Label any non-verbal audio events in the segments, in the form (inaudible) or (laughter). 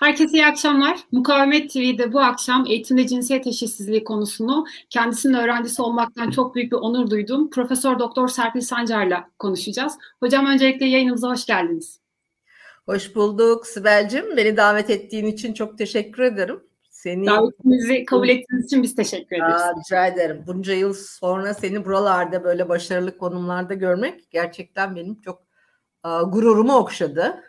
Herkese iyi akşamlar. Mukavemet TV'de bu akşam eğitimde cinsiyet eşitsizliği konusunu kendisinin öğrencisi olmaktan çok büyük bir onur duydum. Profesör Doktor Serpil Sancar'la konuşacağız. Hocam öncelikle yayınımıza hoş geldiniz. Hoş bulduk Sibel'cim. Beni davet ettiğin için çok teşekkür ederim. Seni Davetimizi kabul ettiğiniz için biz teşekkür ederiz. Aa, rica ederim. Bunca yıl sonra seni buralarda böyle başarılı konumlarda görmek gerçekten benim çok uh, gururumu okşadı.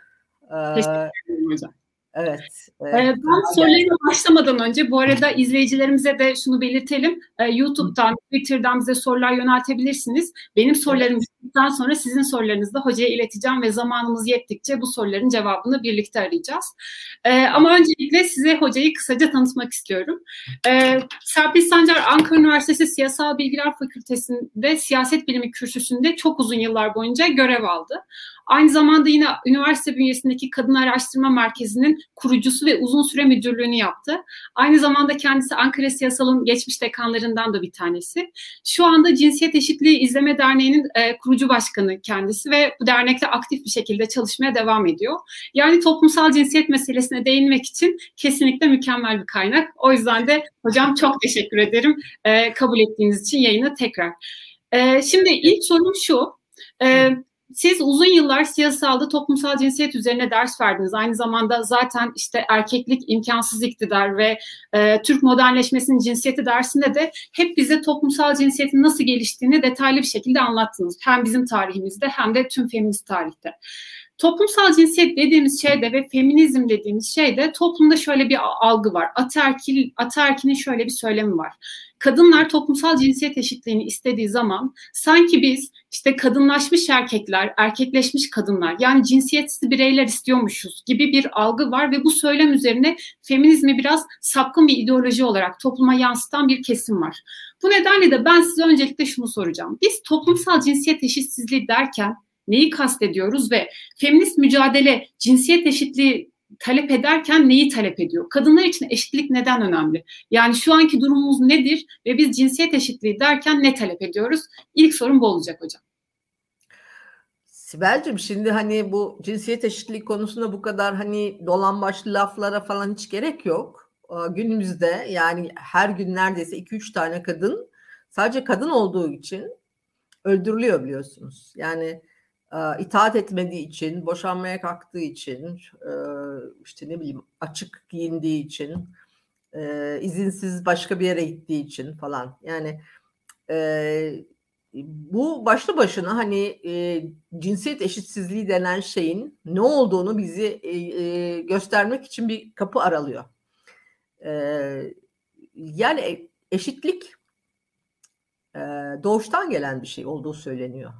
Teşekkür ederim hocam. Evet. evet. Ee, ben sorularına başlamadan önce bu arada izleyicilerimize de şunu belirtelim. Ee, YouTube'dan, Twitter'dan bize sorular yöneltebilirsiniz. Benim sorularım bittikten sonra sizin sorularınızı da hocaya ileteceğim ve zamanımız yettikçe bu soruların cevabını birlikte arayacağız. Ee, ama öncelikle size hocayı kısaca tanıtmak istiyorum. Serpil Sancar Ankara Üniversitesi Siyasal Bilgiler Fakültesi'nde siyaset bilimi kürsüsünde çok uzun yıllar boyunca görev aldı. Aynı zamanda yine üniversite bünyesindeki Kadın Araştırma Merkezi'nin kurucusu ve uzun süre müdürlüğünü yaptı. Aynı zamanda kendisi Ankara Siyasal'ın geçmiş dekanlarından da bir tanesi. Şu anda Cinsiyet Eşitliği İzleme Derneği'nin e, kurucu başkanı kendisi ve bu dernekte aktif bir şekilde çalışmaya devam ediyor. Yani toplumsal cinsiyet meselesine değinmek için kesinlikle mükemmel bir kaynak. O yüzden de hocam çok teşekkür ederim e, kabul ettiğiniz için yayını tekrar. E, şimdi ilk sorum şu. E, siz uzun yıllar siyasalda toplumsal cinsiyet üzerine ders verdiniz. Aynı zamanda zaten işte erkeklik imkansız iktidar ve e, Türk modernleşmesinin cinsiyeti dersinde de hep bize toplumsal cinsiyetin nasıl geliştiğini detaylı bir şekilde anlattınız. Hem bizim tarihimizde hem de tüm feminist tarihte. Toplumsal cinsiyet dediğimiz şeyde ve feminizm dediğimiz şeyde toplumda şöyle bir algı var. Ataerkil, ataerkinin şöyle bir söylemi var. Kadınlar toplumsal cinsiyet eşitliğini istediği zaman sanki biz işte kadınlaşmış erkekler, erkekleşmiş kadınlar yani cinsiyetsiz bireyler istiyormuşuz gibi bir algı var ve bu söylem üzerine feminizmi biraz sapkın bir ideoloji olarak topluma yansıtan bir kesim var. Bu nedenle de ben size öncelikle şunu soracağım. Biz toplumsal cinsiyet eşitsizliği derken neyi kastediyoruz ve feminist mücadele cinsiyet eşitliği talep ederken neyi talep ediyor? Kadınlar için eşitlik neden önemli? Yani şu anki durumumuz nedir ve biz cinsiyet eşitliği derken ne talep ediyoruz? İlk sorum bu olacak hocam. Sibel'cim şimdi hani bu cinsiyet eşitliği konusunda bu kadar hani dolan başlı laflara falan hiç gerek yok. Günümüzde yani her gün neredeyse 2-3 tane kadın sadece kadın olduğu için öldürülüyor biliyorsunuz. Yani itaat etmediği için, boşanmaya kalktığı için, işte ne bileyim açık giyindiği için, izinsiz başka bir yere gittiği için falan. Yani bu başlı başına hani cinsiyet eşitsizliği denen şeyin ne olduğunu bizi göstermek için bir kapı aralıyor. yani eşitlik doğuştan gelen bir şey olduğu söyleniyor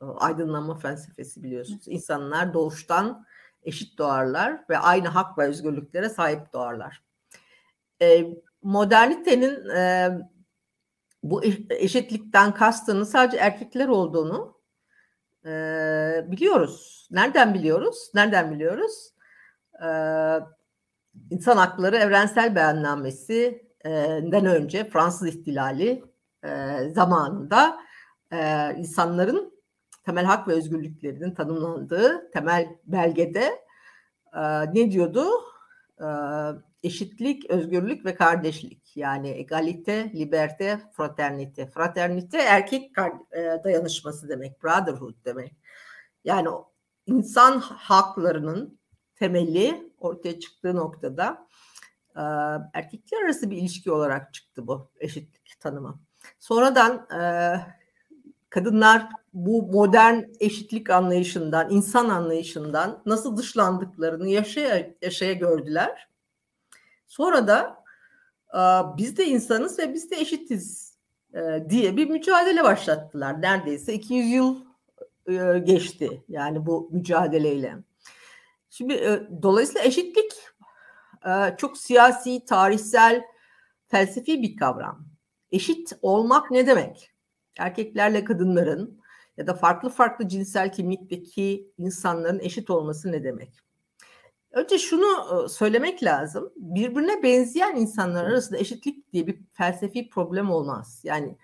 aydınlanma felsefesi biliyorsunuz. İnsanlar doğuştan eşit doğarlar ve aynı hak ve özgürlüklere sahip doğarlar. E, modernitenin e, bu eşitlikten kastının sadece erkekler olduğunu e, biliyoruz. Nereden biliyoruz? Nereden biliyoruz? E, İnsan Hakları Evrensel Beyannamesi'den önce Fransız İhtilali e, zamanında e, insanların temel hak ve özgürlüklerinin tanımlandığı temel belgede e, ne diyordu? E, eşitlik, özgürlük ve kardeşlik. Yani egalite, liberte, fraternite. Fraternite erkek e, dayanışması demek, brotherhood demek. Yani insan haklarının temeli ortaya çıktığı noktada e, erkekler arası bir ilişki olarak çıktı bu eşitlik tanımı. Sonradan e, kadınlar bu modern eşitlik anlayışından, insan anlayışından nasıl dışlandıklarını yaşaya yaşaya gördüler. Sonra da biz de insanız ve biz de eşitiz diye bir mücadele başlattılar. Neredeyse 200 yıl geçti yani bu mücadeleyle. Şimdi dolayısıyla eşitlik çok siyasi, tarihsel, felsefi bir kavram. Eşit olmak ne demek? Erkeklerle kadınların ya da farklı farklı cinsel kimlikteki insanların eşit olması ne demek? Önce şunu söylemek lazım. Birbirine benzeyen insanlar arasında eşitlik diye bir felsefi problem olmaz. Yani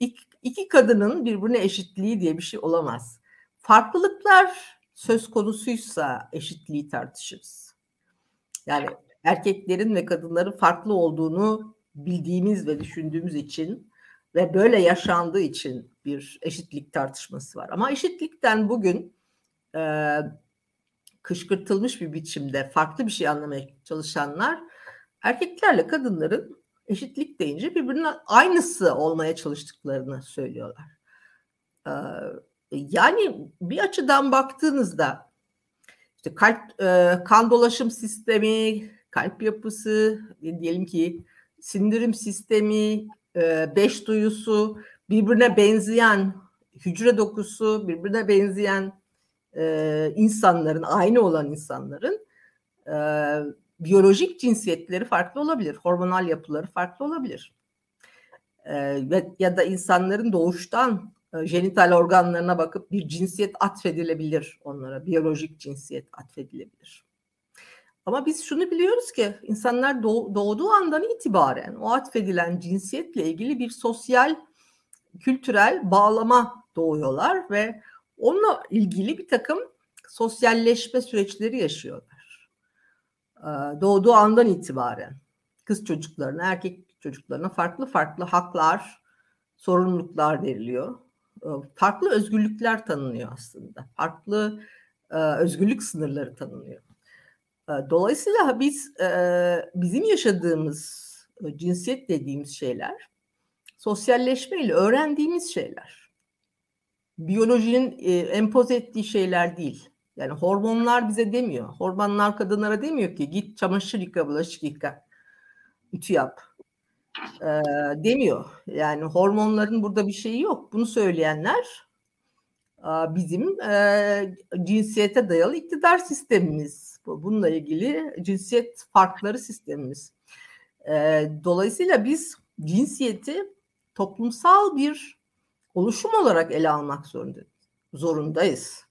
iki, iki kadının birbirine eşitliği diye bir şey olamaz. Farklılıklar söz konusuysa eşitliği tartışırız. Yani erkeklerin ve kadınların farklı olduğunu bildiğimiz ve düşündüğümüz için ve böyle yaşandığı için bir eşitlik tartışması var. Ama eşitlikten bugün e, kışkırtılmış bir biçimde farklı bir şey anlamaya çalışanlar erkeklerle kadınların eşitlik deyince birbirine aynısı olmaya çalıştıklarını söylüyorlar. Ee, yani bir açıdan baktığınızda işte kalp e, kan dolaşım sistemi, kalp yapısı, diyelim ki sindirim sistemi, beş duyusu, birbirine benzeyen hücre dokusu, birbirine benzeyen insanların, aynı olan insanların biyolojik cinsiyetleri farklı olabilir, hormonal yapıları farklı olabilir. E, ya da insanların doğuştan e, jenital organlarına bakıp bir cinsiyet atfedilebilir onlara, biyolojik cinsiyet atfedilebilir. Ama biz şunu biliyoruz ki insanlar doğduğu andan itibaren o atfedilen cinsiyetle ilgili bir sosyal, kültürel bağlama doğuyorlar ve onunla ilgili bir takım sosyalleşme süreçleri yaşıyorlar. Ee, doğduğu andan itibaren kız çocuklarına, erkek çocuklarına farklı farklı haklar, sorumluluklar veriliyor. Ee, farklı özgürlükler tanınıyor aslında. Farklı e, özgürlük sınırları tanınıyor. Dolayısıyla biz e, bizim yaşadığımız e, cinsiyet dediğimiz şeyler sosyalleşmeyle öğrendiğimiz şeyler. Biyolojinin empoze ettiği şeyler değil. Yani hormonlar bize demiyor. Hormonlar kadınlara demiyor ki git çamaşır yıka, bulaşık yıka, ütü yap. E, demiyor. Yani hormonların burada bir şeyi yok. Bunu söyleyenler bizim e, cinsiyete dayalı iktidar sistemimiz. Bununla ilgili cinsiyet farkları sistemimiz. E, dolayısıyla biz cinsiyeti toplumsal bir oluşum olarak ele almak zorundayız. zorundayız.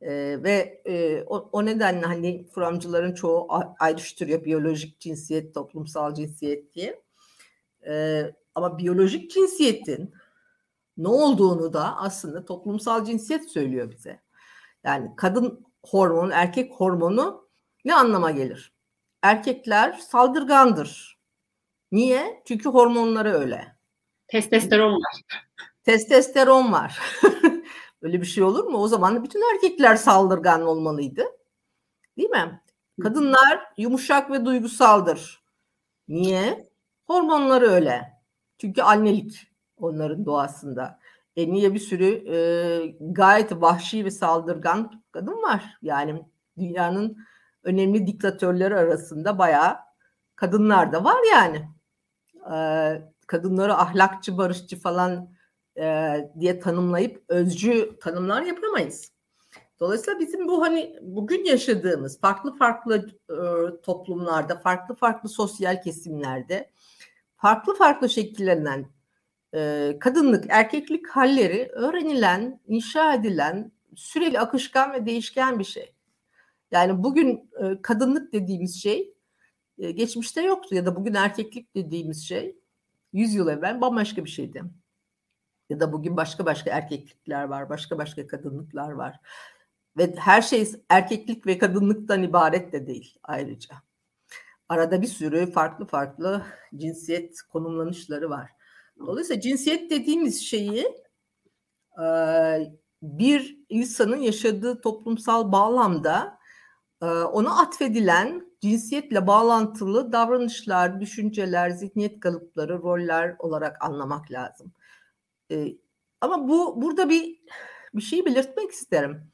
E, ve e, o, o nedenle hani kuramcıların çoğu ayrıştırıyor biyolojik cinsiyet, toplumsal cinsiyet diye. E, ama biyolojik cinsiyetin ne olduğunu da aslında toplumsal cinsiyet söylüyor bize. Yani kadın hormonu, erkek hormonu ne anlama gelir? Erkekler saldırgandır. Niye? Çünkü hormonları öyle. Testosteron var. Testosteron var. (laughs) Öyle bir şey olur mu? O zaman bütün erkekler saldırgan olmalıydı. Değil mi? Kadınlar yumuşak ve duygusaldır. Niye? Hormonları öyle. Çünkü annelik onların doğasında. E niye bir sürü e, gayet vahşi ve saldırgan kadın var? Yani dünyanın önemli diktatörleri arasında bayağı kadınlar da var yani. E, kadınları ahlakçı, barışçı falan e, diye tanımlayıp özcü tanımlar yapamayız. Dolayısıyla bizim bu hani bugün yaşadığımız farklı farklı e, toplumlarda, farklı farklı sosyal kesimlerde farklı farklı şekillenen e, kadınlık, erkeklik halleri öğrenilen, inşa edilen, süreli akışkan ve değişken bir şey. Yani bugün e, kadınlık dediğimiz şey e, geçmişte yoktu ya da bugün erkeklik dediğimiz şey 100 yıl evvel bambaşka bir şeydi. Ya da bugün başka başka erkeklikler var, başka başka kadınlıklar var. Ve her şey erkeklik ve kadınlıktan ibaret de değil ayrıca. Arada bir sürü farklı farklı cinsiyet konumlanışları var. Dolayısıyla cinsiyet dediğimiz şeyi bir insanın yaşadığı toplumsal bağlamda ona atfedilen cinsiyetle bağlantılı davranışlar, düşünceler, zihniyet kalıpları, roller olarak anlamak lazım. Ama bu burada bir bir şey belirtmek isterim.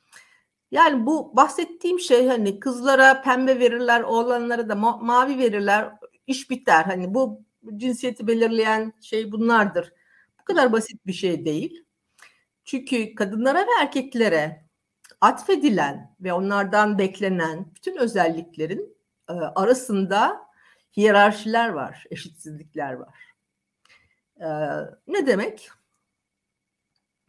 Yani bu bahsettiğim şey hani kızlara pembe verirler, oğlanlara da ma- mavi verirler, iş biter. Hani bu cinsiyeti belirleyen şey bunlardır. Bu kadar basit bir şey değil. Çünkü kadınlara ve erkeklere atfedilen ve onlardan beklenen bütün özelliklerin e, arasında hiyerarşiler var, eşitsizlikler var. E, ne demek?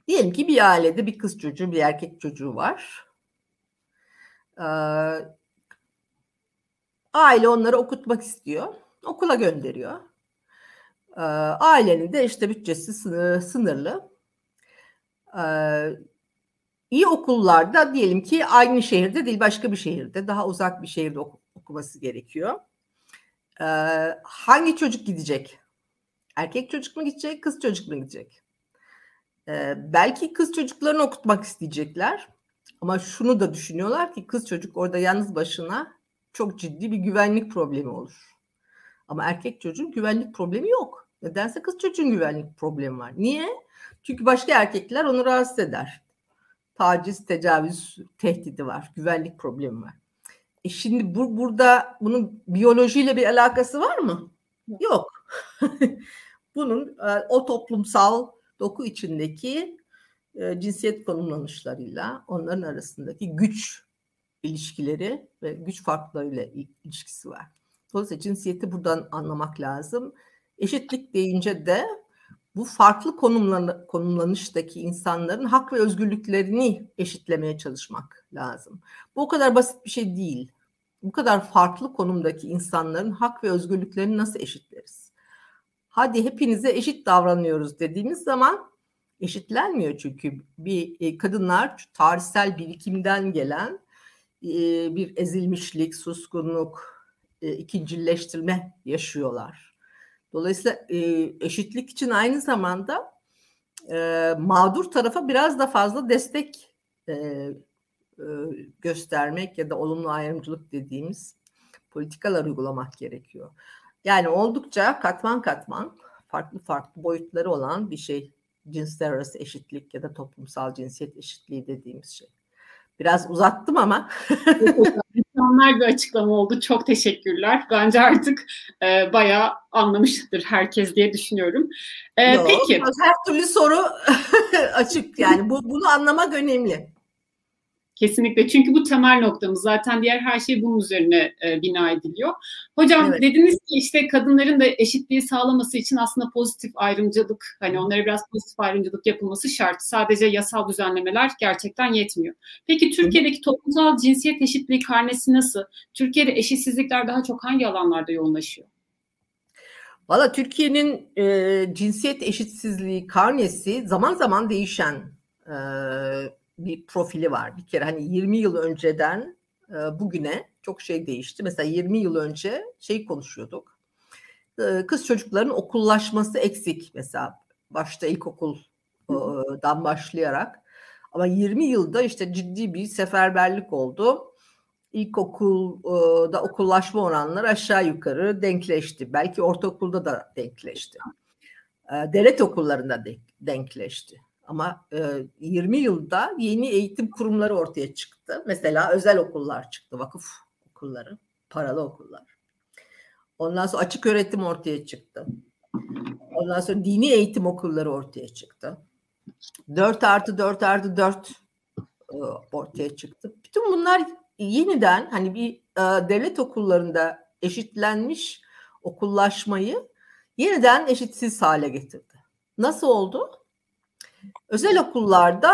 Diyelim ki bir ailede bir kız çocuğu, bir erkek çocuğu var. E, aile onları okutmak istiyor. Okula gönderiyor. Ailenin de işte bütçesi sınırlı. İyi okullarda diyelim ki aynı şehirde değil başka bir şehirde daha uzak bir şehirde okuması gerekiyor. Ee, hangi çocuk gidecek? Erkek çocuk mu gidecek, kız çocuk mu gidecek? Ee, belki kız çocuklarını okutmak isteyecekler. Ama şunu da düşünüyorlar ki kız çocuk orada yalnız başına çok ciddi bir güvenlik problemi olur. Ama erkek çocuğun güvenlik problemi yok. Nedense kız çocuğun güvenlik problemi var. Niye? Çünkü başka erkekler onu rahatsız eder. Taciz, tecavüz tehdidi var. Güvenlik problemi var. E şimdi bu, burada bunun biyolojiyle bir alakası var mı? Yok. (laughs) bunun e, o toplumsal doku içindeki e, cinsiyet konumlanışlarıyla onların arasındaki güç ilişkileri ve güç farklarıyla ilişkisi var. Dolayısıyla cinsiyeti buradan anlamak lazım. Eşitlik deyince de bu farklı konumlan konumlanıştaki insanların hak ve özgürlüklerini eşitlemeye çalışmak lazım. Bu o kadar basit bir şey değil. Bu kadar farklı konumdaki insanların hak ve özgürlüklerini nasıl eşitleriz? Hadi hepinize eşit davranıyoruz dediğimiz zaman eşitlenmiyor çünkü bir e, kadınlar tarihsel birikimden gelen e, bir ezilmişlik, suskunluk, e, ikincileştirme yaşıyorlar. Dolayısıyla eşitlik için aynı zamanda mağdur tarafa biraz da fazla destek göstermek ya da olumlu ayrımcılık dediğimiz politikalar uygulamak gerekiyor. Yani oldukça katman katman farklı farklı boyutları olan bir şey cinsler arası eşitlik ya da toplumsal cinsiyet eşitliği dediğimiz şey. Biraz uzattım ama. (laughs) Mükemmel bir açıklama oldu. Çok teşekkürler. Bence artık e, bayağı anlamıştır herkes diye düşünüyorum. E, Yok, peki. Her türlü soru (laughs) açık. Yani bu, bunu anlamak önemli. Kesinlikle çünkü bu temel noktamız zaten diğer her şey bunun üzerine e, bina ediliyor. Hocam evet. dediniz ki işte kadınların da eşitliği sağlaması için aslında pozitif ayrımcılık hani onlara biraz pozitif ayrımcılık yapılması şart. Sadece yasal düzenlemeler gerçekten yetmiyor. Peki Türkiye'deki toplumsal cinsiyet eşitliği karnesi nasıl? Türkiye'de eşitsizlikler daha çok hangi alanlarda yoğunlaşıyor? Valla Türkiye'nin e, cinsiyet eşitsizliği karnesi zaman zaman değişen e, bir profili var. Bir kere hani 20 yıl önceden e, bugüne çok şey değişti. Mesela 20 yıl önce şey konuşuyorduk. E, kız çocukların okullaşması eksik mesela başta ilkokuldan başlayarak. Ama 20 yılda işte ciddi bir seferberlik oldu. İlkokulda okullaşma oranları aşağı yukarı denkleşti. Belki ortaokulda da denkleşti. E, devlet okullarında denkleşti. Ama e, 20 yılda yeni eğitim kurumları ortaya çıktı. Mesela özel okullar çıktı, vakıf okulları, paralı okullar. Ondan sonra açık öğretim ortaya çıktı. Ondan sonra dini eğitim okulları ortaya çıktı. 4 artı 4 artı 4 e, ortaya çıktı. Bütün bunlar yeniden hani bir e, devlet okullarında eşitlenmiş okullaşmayı yeniden eşitsiz hale getirdi. Nasıl oldu? Özel okullarda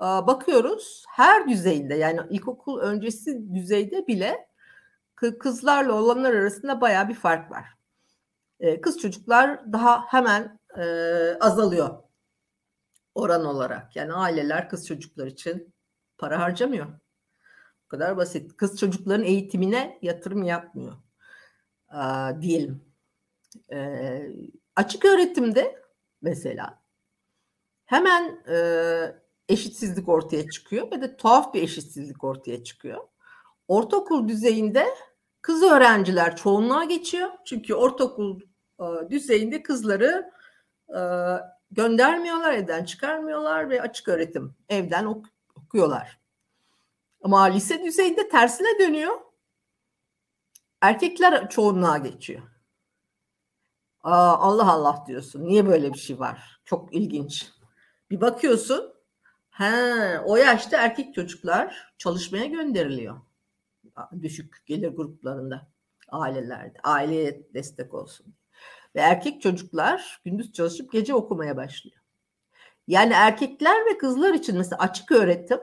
bakıyoruz her düzeyinde yani ilkokul öncesi düzeyde bile kızlarla olanlar arasında baya bir fark var. Kız çocuklar daha hemen azalıyor oran olarak. Yani aileler kız çocuklar için para harcamıyor. Bu kadar basit. Kız çocukların eğitimine yatırım yapmıyor diyelim. Açık öğretimde mesela hemen e, eşitsizlik ortaya çıkıyor ve de tuhaf bir eşitsizlik ortaya çıkıyor. Ortaokul düzeyinde kız öğrenciler çoğunluğa geçiyor. Çünkü ortaokul e, düzeyinde kızları e, göndermiyorlar, evden çıkarmıyorlar ve açık öğretim evden ok- okuyorlar. Ama lise düzeyinde tersine dönüyor. Erkekler çoğunluğa geçiyor. Aa, Allah Allah diyorsun. Niye böyle bir şey var? Çok ilginç. Bir bakıyorsun he, o yaşta erkek çocuklar çalışmaya gönderiliyor. Düşük gelir gruplarında, ailelerde. Aileye destek olsun. Ve erkek çocuklar gündüz çalışıp gece okumaya başlıyor. Yani erkekler ve kızlar için mesela açık öğretim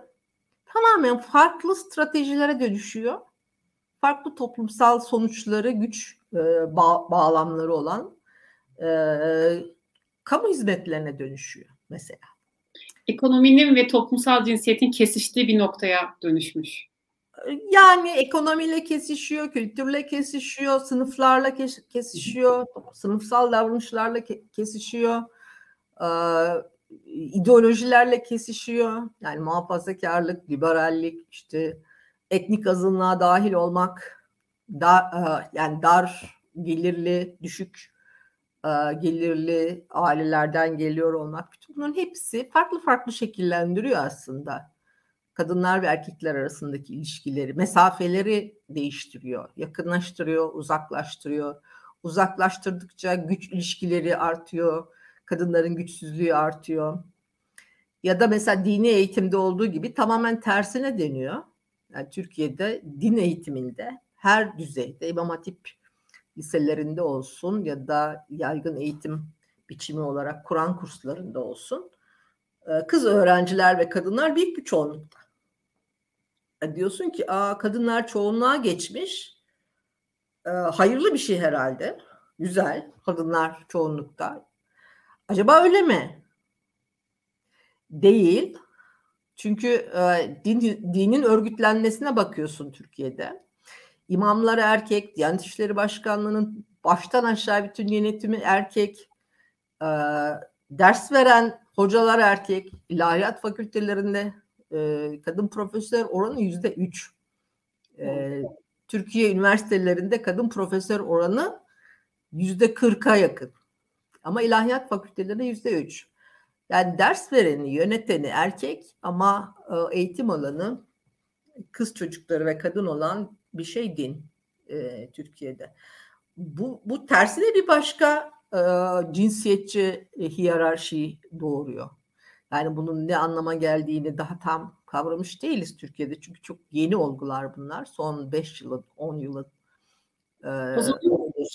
tamamen farklı stratejilere dönüşüyor. Farklı toplumsal sonuçları, güç e, bağ, bağlamları olan e, kamu hizmetlerine dönüşüyor mesela ekonominin ve toplumsal cinsiyetin kesiştiği bir noktaya dönüşmüş. Yani ekonomiyle kesişiyor, kültürle kesişiyor, sınıflarla kesişiyor, sınıfsal davranışlarla kesişiyor, ideolojilerle kesişiyor. Yani muhafazakarlık, liberallik, işte etnik azınlığa dahil olmak, dar, yani dar gelirli, düşük gelirli ailelerden geliyor olmak. Bütün bunların hepsi farklı farklı şekillendiriyor aslında kadınlar ve erkekler arasındaki ilişkileri, mesafeleri değiştiriyor, yakınlaştırıyor, uzaklaştırıyor. Uzaklaştırdıkça güç ilişkileri artıyor, kadınların güçsüzlüğü artıyor. Ya da mesela dini eğitimde olduğu gibi tamamen tersine deniyor. Yani Türkiye'de din eğitiminde her düzeyde İmam Hatip liselerinde olsun ya da yaygın eğitim biçimi olarak Kur'an kurslarında olsun kız öğrenciler ve kadınlar büyük bir çoğunlukta. E, diyorsun ki Aa, kadınlar çoğunluğa geçmiş. E, hayırlı bir şey herhalde. Güzel. Kadınlar çoğunlukta. Acaba öyle mi? Değil. Çünkü e, din, dinin örgütlenmesine bakıyorsun Türkiye'de. İmamlar erkek, Diyanet İşleri Başkanlığı'nın baştan aşağı bütün yönetimi erkek, e, ders veren hocalar erkek, ilahiyat fakültelerinde e, kadın profesör oranı yüzde üç. E, Türkiye üniversitelerinde kadın profesör oranı yüzde kırka yakın. Ama ilahiyat fakültelerinde yüzde üç. Yani ders vereni, yöneteni erkek ama e, eğitim alanı kız çocukları ve kadın olan bir şey din e, Türkiye'de. Bu, bu tersine bir başka e, cinsiyetçi e, hiyerarşi doğuruyor. Yani bunun ne anlama geldiğini daha tam kavramış değiliz Türkiye'de. Çünkü çok yeni olgular bunlar. Son 5 yılın, 10 yılın. Ee, o zaman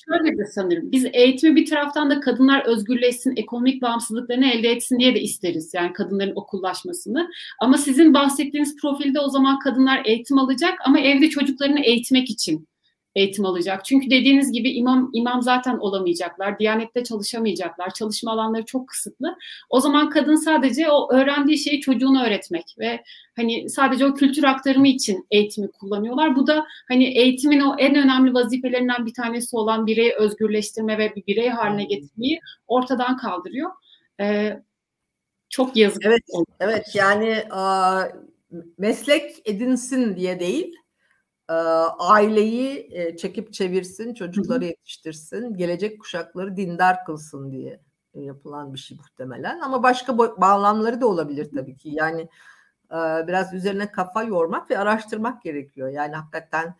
şöyle de sanırım. Biz eğitimi bir taraftan da kadınlar özgürleşsin, ekonomik bağımsızlıklarını elde etsin diye de isteriz. Yani kadınların okullaşmasını. Ama sizin bahsettiğiniz profilde o zaman kadınlar eğitim alacak ama evde çocuklarını eğitmek için eğitim alacak. Çünkü dediğiniz gibi imam imam zaten olamayacaklar, diyanette çalışamayacaklar, çalışma alanları çok kısıtlı. O zaman kadın sadece o öğrendiği şeyi çocuğuna öğretmek ve hani sadece o kültür aktarımı için eğitimi kullanıyorlar. Bu da hani eğitimin o en önemli vazifelerinden bir tanesi olan bireyi özgürleştirme ve bir birey haline getirmeyi ortadan kaldırıyor. Ee, çok yazık. Evet, evet yani a, meslek edinsin diye değil, aileyi çekip çevirsin, çocukları yetiştirsin, gelecek kuşakları dindar kılsın diye yapılan bir şey muhtemelen. Ama başka bağlamları da olabilir tabii ki. Yani biraz üzerine kafa yormak ve araştırmak gerekiyor. Yani hakikaten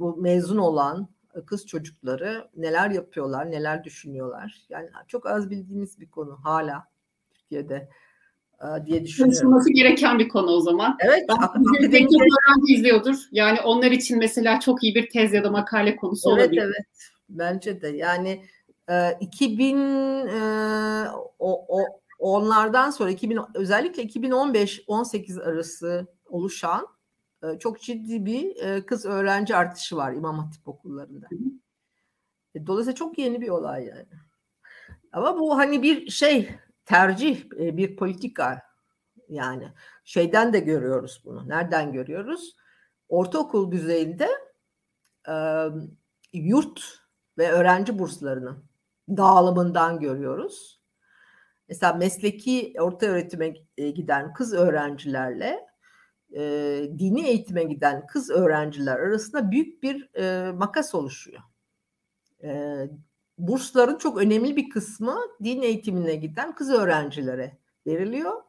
bu mezun olan kız çocukları neler yapıyorlar, neler düşünüyorlar. Yani çok az bildiğimiz bir konu hala Türkiye'de diye düşünüyorum. Konuşulması gereken bir konu o zaman. Evet. Bizim öğrenci izliyordur. Yani onlar için mesela çok iyi bir tez ya da makale konusu evet, olabilir. Evet, evet. Bence de. Yani e, 2000 e, o, o onlardan sonra 2000 özellikle 2015-18 arası oluşan e, çok ciddi bir e, kız öğrenci artışı var İmam Hatip okullarında. E, dolayısıyla çok yeni bir olay yani. Ama bu hani bir şey tercih, e, bir politika yani şeyden de görüyoruz bunu. Nereden görüyoruz? Ortaokul düzeyinde e, yurt ve öğrenci burslarının dağılımından görüyoruz. Mesela mesleki orta öğretime e, giden kız öğrencilerle e, dini eğitime giden kız öğrenciler arasında büyük bir e, makas oluşuyor. E, bursların çok önemli bir kısmı din eğitimine giden kız öğrencilere veriliyor.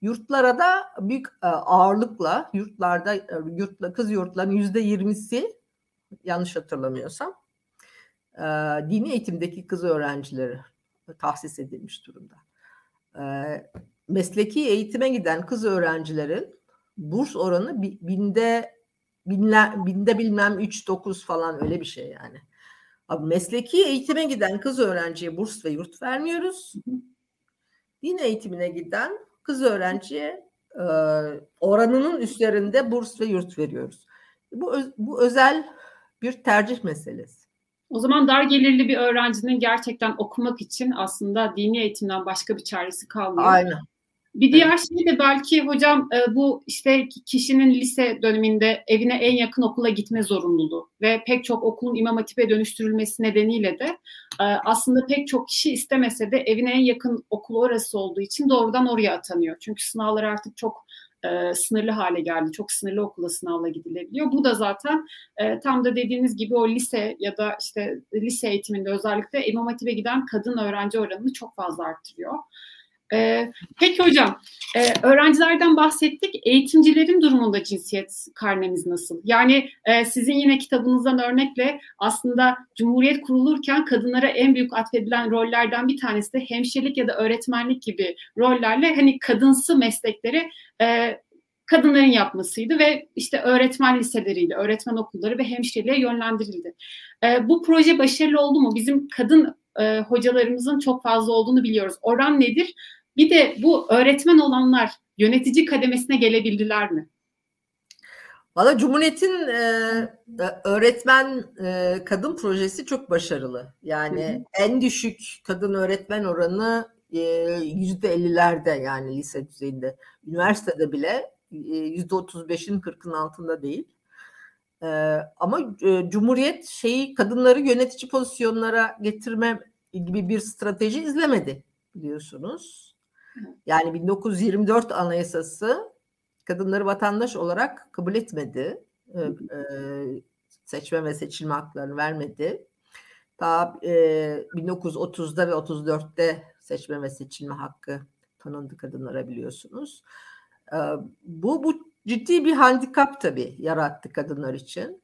Yurtlara da büyük e, ağırlıkla yurtlarda e, yurtla kız yurtların yüzde yirmisi yanlış hatırlamıyorsam e, dini eğitimdeki kız öğrencileri tahsis edilmiş durumda. Mesleki eğitime giden kız öğrencilerin burs oranı binde binler, binde bilmem 3-9 falan öyle bir şey yani. Abi mesleki eğitime giden kız öğrenciye burs ve yurt vermiyoruz. Din eğitimine giden kız öğrenciye e, oranının üstlerinde burs ve yurt veriyoruz. Bu, bu özel bir tercih meselesi. O zaman dar gelirli bir öğrencinin gerçekten okumak için aslında dini eğitimden başka bir çaresi kalmıyor. Aynen. Bir diğer evet. şey de belki hocam e, bu işte kişinin lise döneminde evine en yakın okula gitme zorunluluğu ve pek çok okulun imam hatibe dönüştürülmesi nedeniyle de e, aslında pek çok kişi istemese de evine en yakın okul orası olduğu için doğrudan oraya atanıyor. Çünkü sınavlar artık çok e, sınırlı hale geldi. Çok sınırlı okula sınavla gidilebiliyor. Bu da zaten e, tam da dediğiniz gibi o lise ya da işte lise eğitiminde özellikle İmam Hatip'e giden kadın öğrenci oranını çok fazla arttırıyor. Ee, peki hocam, e, öğrencilerden bahsettik. Eğitimcilerin durumunda cinsiyet karnemiz nasıl? Yani e, sizin yine kitabınızdan örnekle aslında Cumhuriyet kurulurken kadınlara en büyük atfedilen rollerden bir tanesi de hemşirelik ya da öğretmenlik gibi rollerle hani kadınsı meslekleri e, kadınların yapmasıydı ve işte öğretmen liseleriyle, öğretmen okulları ve hemşireliğe yönlendirildi. E, bu proje başarılı oldu mu? Bizim kadın e, hocalarımızın çok fazla olduğunu biliyoruz. Oran nedir? Bir de bu öğretmen olanlar yönetici kademesine gelebildiler mi? Valla Cumhuriyet'in e, e, öğretmen e, kadın projesi çok başarılı. Yani hı hı. en düşük kadın öğretmen oranı yüzde ellilerde yani lise düzeyinde. Üniversitede bile yüzde otuz beşin kırkın altında değil. E, ama e, Cumhuriyet şeyi kadınları yönetici pozisyonlara getirme gibi bir strateji izlemedi biliyorsunuz. Yani 1924 Anayasası kadınları vatandaş olarak kabul etmedi. Ee, e, seçme ve seçilme haklarını vermedi. Ta e, 1930'da ve 34'te seçme ve seçilme hakkı tanındı kadınlara biliyorsunuz. Ee, bu, bu ciddi bir handikap tabii yarattı kadınlar için.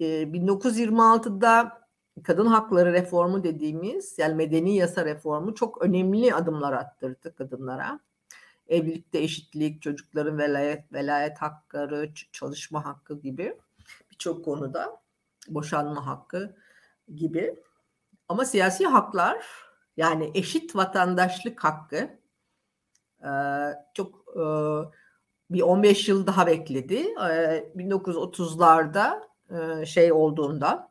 Ee, 1926'da kadın hakları reformu dediğimiz yani medeni yasa reformu çok önemli adımlar attırdı kadınlara. Evlilikte eşitlik, çocukların velayet, velayet hakları, çalışma hakkı gibi birçok konuda boşanma hakkı gibi. Ama siyasi haklar yani eşit vatandaşlık hakkı çok bir 15 yıl daha bekledi. 1930'larda şey olduğunda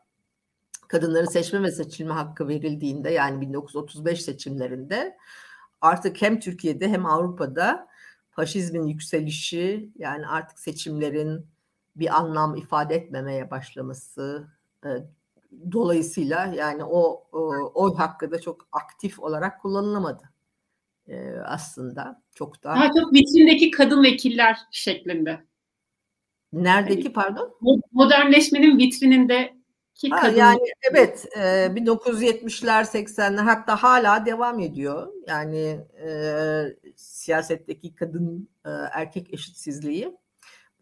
kadınların seçme ve seçilme hakkı verildiğinde yani 1935 seçimlerinde artık hem Türkiye'de hem Avrupa'da faşizmin yükselişi yani artık seçimlerin bir anlam ifade etmemeye başlaması e, dolayısıyla yani o, o oy hakkı da çok aktif olarak kullanılamadı e, aslında çok da. Daha çok vitrindeki kadın vekiller şeklinde. Neredeki pardon? Modernleşmenin vitrininde ki ha, yani evet e, 1970'ler 80'ler hatta hala devam ediyor. Yani e, siyasetteki kadın e, erkek eşitsizliği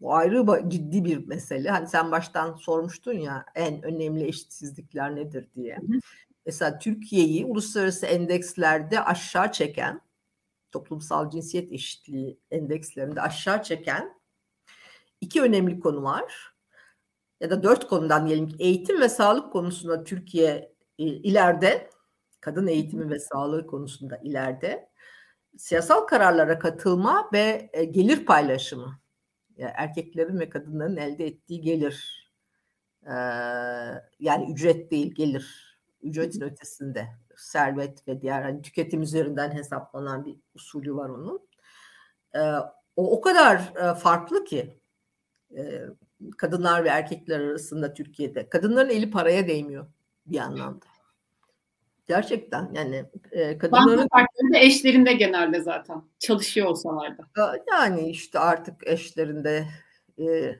bu ayrı ciddi bir mesele. Hani sen baştan sormuştun ya en önemli eşitsizlikler nedir diye. Hı hı. Mesela Türkiye'yi uluslararası endekslerde aşağı çeken toplumsal cinsiyet eşitliği endekslerinde aşağı çeken iki önemli konu var ya da dört konudan diyelim ki eğitim ve sağlık konusunda Türkiye e, ileride kadın eğitimi ve sağlığı konusunda ileride siyasal kararlara katılma ve e, gelir paylaşımı. Yani erkeklerin ve kadınların elde ettiği gelir. E, yani ücret değil gelir. Ücretin ötesinde servet ve diğer hani tüketim üzerinden hesaplanan bir usulü var onun. o o kadar farklı ki kadınlar ve erkekler arasında Türkiye'de. Kadınların eli paraya değmiyor bir anlamda. Gerçekten yani e, kadınların... Banka eşlerinde genelde zaten çalışıyor olsalar da. Yani işte artık eşlerinde e,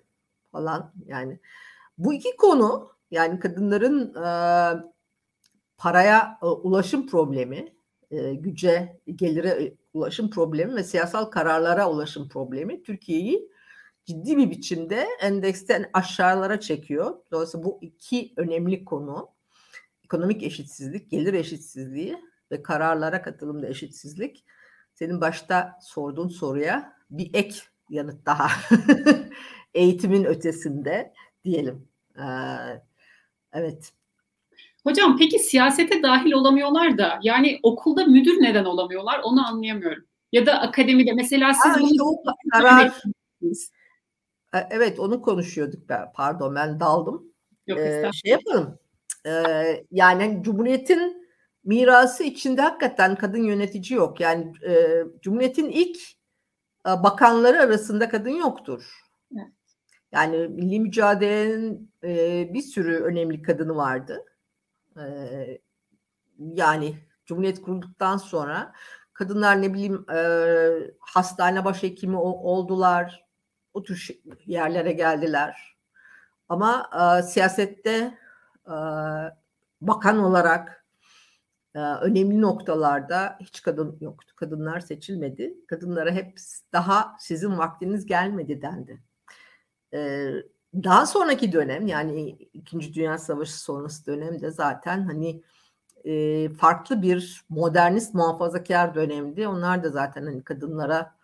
falan yani. Bu iki konu yani kadınların e, paraya e, ulaşım problemi, e, güce, gelire ulaşım problemi ve siyasal kararlara ulaşım problemi Türkiye'yi ciddi bir biçimde endeksten aşağılara çekiyor. Dolayısıyla bu iki önemli konu ekonomik eşitsizlik, gelir eşitsizliği ve kararlara katılımda eşitsizlik senin başta sorduğun soruya bir ek yanıt daha (laughs) eğitimin ötesinde diyelim. Ee, evet. Hocam peki siyasete dahil olamıyorlar da yani okulda müdür neden olamıyorlar onu anlayamıyorum. Ya da akademide mesela siz ha, bunu karar, e, evet onu konuşuyorduk ben. Pardon ben daldım. Yok, ee, şey yapalım. Ee, yani Cumhuriyet'in mirası içinde hakikaten kadın yönetici yok. Yani e, Cumhuriyet'in ilk bakanları arasında kadın yoktur. Yani milli mücadelenin e, bir sürü önemli kadını vardı. E, yani Cumhuriyet kurulduktan sonra kadınlar ne bileyim e, hastane başhekimi oldular. O tür yerlere geldiler. Ama e, siyasette e, bakan olarak e, önemli noktalarda hiç kadın yoktu. Kadınlar seçilmedi. Kadınlara hep daha sizin vaktiniz gelmedi dendi. E, daha sonraki dönem yani İkinci Dünya Savaşı sonrası dönemde zaten hani e, farklı bir modernist muhafazakar dönemdi. Onlar da zaten hani kadınlara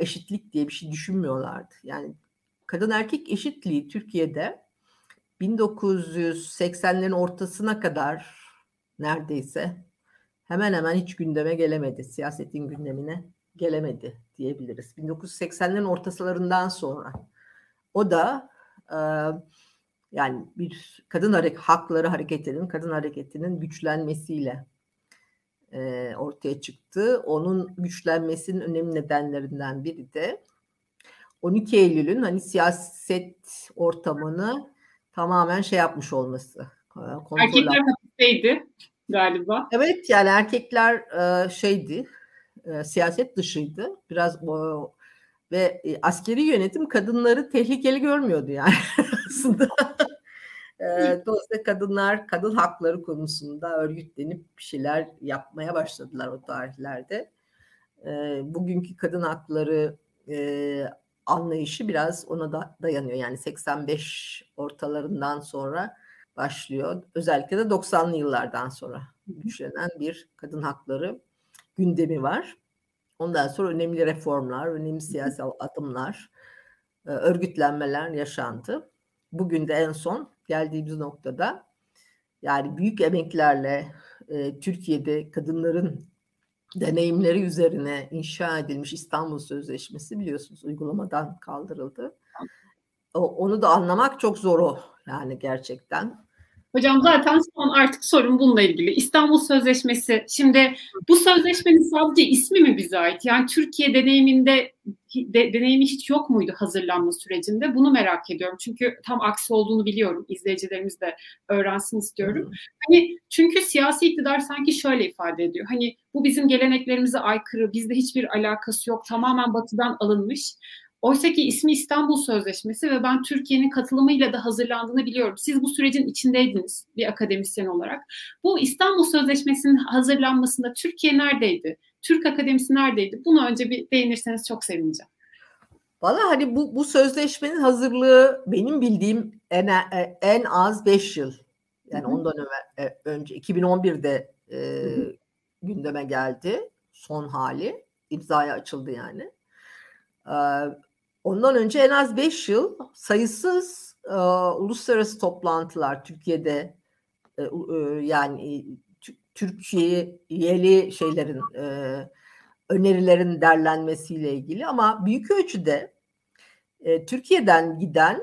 eşitlik diye bir şey düşünmüyorlardı. Yani kadın erkek eşitliği Türkiye'de 1980'lerin ortasına kadar neredeyse hemen hemen hiç gündeme gelemedi. Siyasetin gündemine gelemedi diyebiliriz. 1980'lerin ortalarından sonra o da e, yani bir kadın harek hakları hareketinin, kadın hareketinin güçlenmesiyle e, ortaya çıktı. Onun güçlenmesinin önemli nedenlerinden biri de 12 Eylül'ün hani siyaset ortamını tamamen şey yapmış olması. Erkekler hapisteydi galiba. Evet yani erkekler e, şeydi, e, siyaset dışıydı. Biraz o, ve e, askeri yönetim kadınları tehlikeli görmüyordu yani (laughs) aslında. Dolayısıyla kadınlar kadın hakları konusunda örgütlenip bir şeyler yapmaya başladılar o tarihlerde. Bugünkü kadın hakları anlayışı biraz ona da dayanıyor. Yani 85 ortalarından sonra başlıyor. Özellikle de 90'lı yıllardan sonra güçlenen bir kadın hakları gündemi var. Ondan sonra önemli reformlar, önemli siyasi adımlar, örgütlenmeler yaşandı. Bugün de en son geldiğimiz noktada yani büyük emeklerle e, Türkiye'de kadınların deneyimleri üzerine inşa edilmiş İstanbul Sözleşmesi biliyorsunuz uygulamadan kaldırıldı. O, onu da anlamak çok zor o yani gerçekten. Hocam zaten son artık sorun bununla ilgili. İstanbul Sözleşmesi. Şimdi bu sözleşmenin sadece ismi mi bize ait? Yani Türkiye deneyiminde de, deneyimi hiç yok muydu hazırlanma sürecinde? Bunu merak ediyorum. Çünkü tam aksi olduğunu biliyorum. İzleyicilerimiz de öğrensin istiyorum. Hani çünkü siyasi iktidar sanki şöyle ifade ediyor. Hani bu bizim geleneklerimize aykırı, bizde hiçbir alakası yok. Tamamen batıdan alınmış. Oysa ki ismi İstanbul Sözleşmesi ve ben Türkiye'nin katılımıyla da hazırlandığını biliyorum. Siz bu sürecin içindeydiniz bir akademisyen olarak. Bu İstanbul Sözleşmesi'nin hazırlanmasında Türkiye neredeydi? Türk Akademisi neredeydi? Bunu önce bir değinirseniz çok sevineceğim. Valla hani bu, bu sözleşmenin hazırlığı benim bildiğim en, en az 5 yıl. Yani Hı-hı. ondan e, önce 2011'de e, gündeme geldi son hali. imzaya açıldı yani. Ondan önce en az 5 yıl sayısız e, uluslararası toplantılar Türkiye'de e, e, yani Türkiye'li şeylerin e, önerilerin derlenmesiyle ilgili ama büyük ölçüde e, Türkiye'den giden